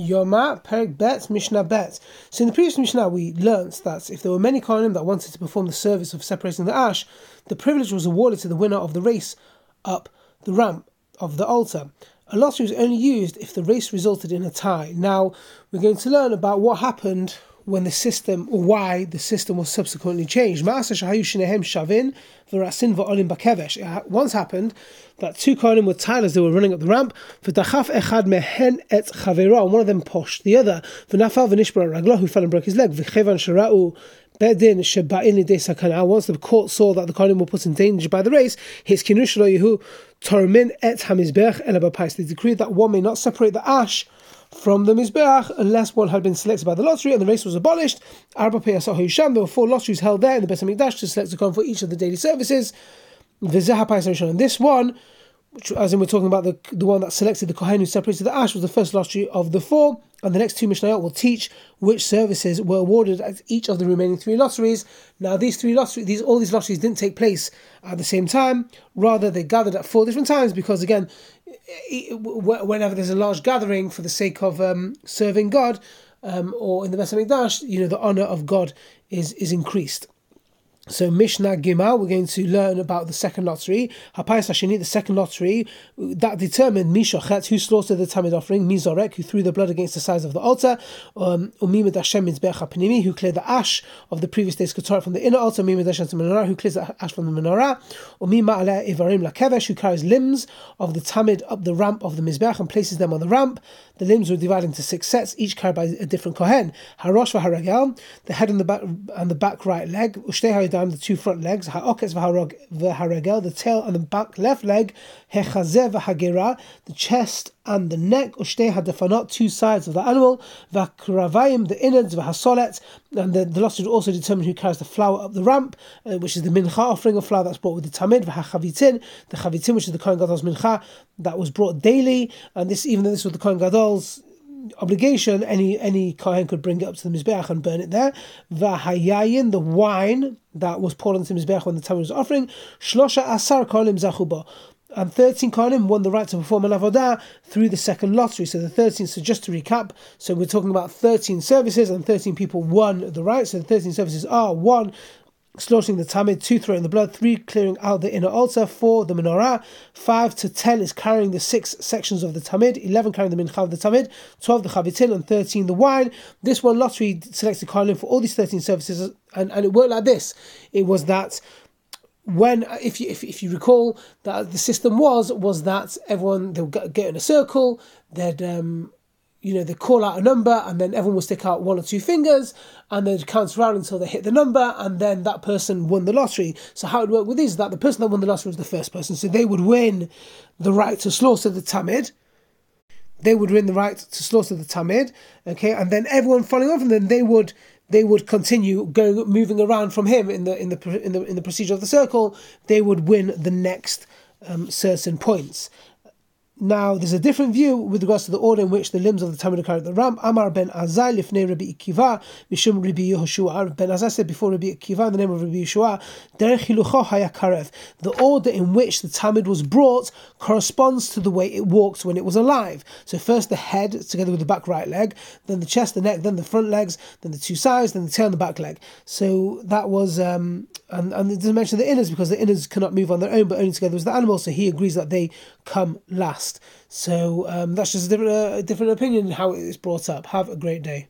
Yoma Perik Bet Mishnah Bet. So in the previous Mishnah we learnt that if there were many Kohanim that wanted to perform the service of separating the ash, the privilege was awarded to the winner of the race up the ramp of the altar. A lottery was only used if the race resulted in a tie. Now we're going to learn about what happened when the system, or why the system was subsequently changed. It once happened that two Kohanim were tied as they were running up the ramp. One of them pushed the other. Who fell and broke his leg. Bedin. Once the court saw that the Kohanim were put in danger by the race, his Kinush Yehu Tormin et Hamizbech Elabapais. They decreed that one may not separate the ash from the Mizbeach unless one had been selected by the lottery and the race was abolished. There were four lotteries held there in the Beit HaMikdash to select a Kohen for each of the daily services. And this one which, as in we're talking about the the one that selected the Kohen who separated the ash was the first lottery of the four, and the next two Mishnayot will teach which services were awarded at each of the remaining three lotteries. Now these three lotteries, these all these lotteries didn't take place at the same time. Rather, they gathered at four different times because again, whenever there's a large gathering for the sake of um, serving God, um, or in the Beit Hamikdash, you know the honor of God is is increased. So Mishnah Gimel, we're going to learn about the second lottery. Hapayas Hashini, the second lottery, that determined Mishachet, who slaughtered the Tamid offering, Mizorek, who threw the blood against the sides of the altar, um, Umimid Hashem Mizbeach who cleared the ash of the previous day's Ketorah from the inner altar, Umimid Hashem Menorah, who clears the ash from the menorah, Umima Ale Ivarim Lakevesh, who carries limbs of the Tamid up the ramp of the Mizbeach and places them on the ramp. The limbs were divided into six sets, each carried by a different Kohen. Harosh V'Haragel, the head and the back, and the back right leg, The two front legs, ha'okes v'haregel, the tail and the back left leg, hechazeh the chest and the neck, hadafanot, two sides of the animal, v'kravayim, the innards, v'hasolet, and the, the losses also determine who carries the flour up the ramp, uh, which is the mincha offering of flour that's brought with the tamid, v'hachavitin, the chavitin, which is the Kohen Gadol's mincha, that was brought daily, and this, even though this was the Kohen Gadol's obligation, any any kohen could bring it up to the mizbeach and burn it there. Vahayayin, the wine that was poured into the mizbeach when the tamid was offering. Shlosha asar kolim zachuba. And 13 Kohanim won the right to perform an avodah through the second lottery. So the 13, so just to recap, so we're talking about 13 services and 13 people won the right. So the 13 services are one, slaughtering the tamid, two throwing the blood, three clearing out the inner altar, four the menorah, five to ten is carrying the six sections of the tamid, eleven carrying the mincha of the tamid, twelve the chavitin, and thirteen the wine. This one lottery selected Kohanim for all these thirteen services, and, and it worked like this. It was that when if you if, if you recall that the system was was that everyone they'll get in a circle, they'd um, you know, they call out a number and then everyone will stick out one or two fingers and they'd count around until they hit the number and then that person won the lottery. So how it would work with these is that the person that won the lottery was the first person. So they would win the right to slaughter the Tamid. They would win the right to slaughter the Tamid. Okay, and then everyone following on from them, they would they would continue going moving around from him in the in the in the in the procedure of the circle. They would win the next um, certain points. Now, there's a different view with regards to the order in which the limbs of the Tamid are carried the ramp. Amar ben Azai lifnei Rabbi Akiva mishum Rabbi Yehoshua. Ben Azai said before Rabbi Akiva in the name of Rabbi Yehoshua, derech hayakarev. The order in which the Tamid was brought corresponds to the way it walked when it was alive. So first the head together with the back right leg, then the chest, the neck, then the front legs, then the two sides, then the tail and the back leg. So that was um, and and it doesn't mention the innards because the innards cannot move on their own, but only together with the animal. So he agrees that they come last. So um, that's just a different, uh, different opinion how it is brought up. Have a great day.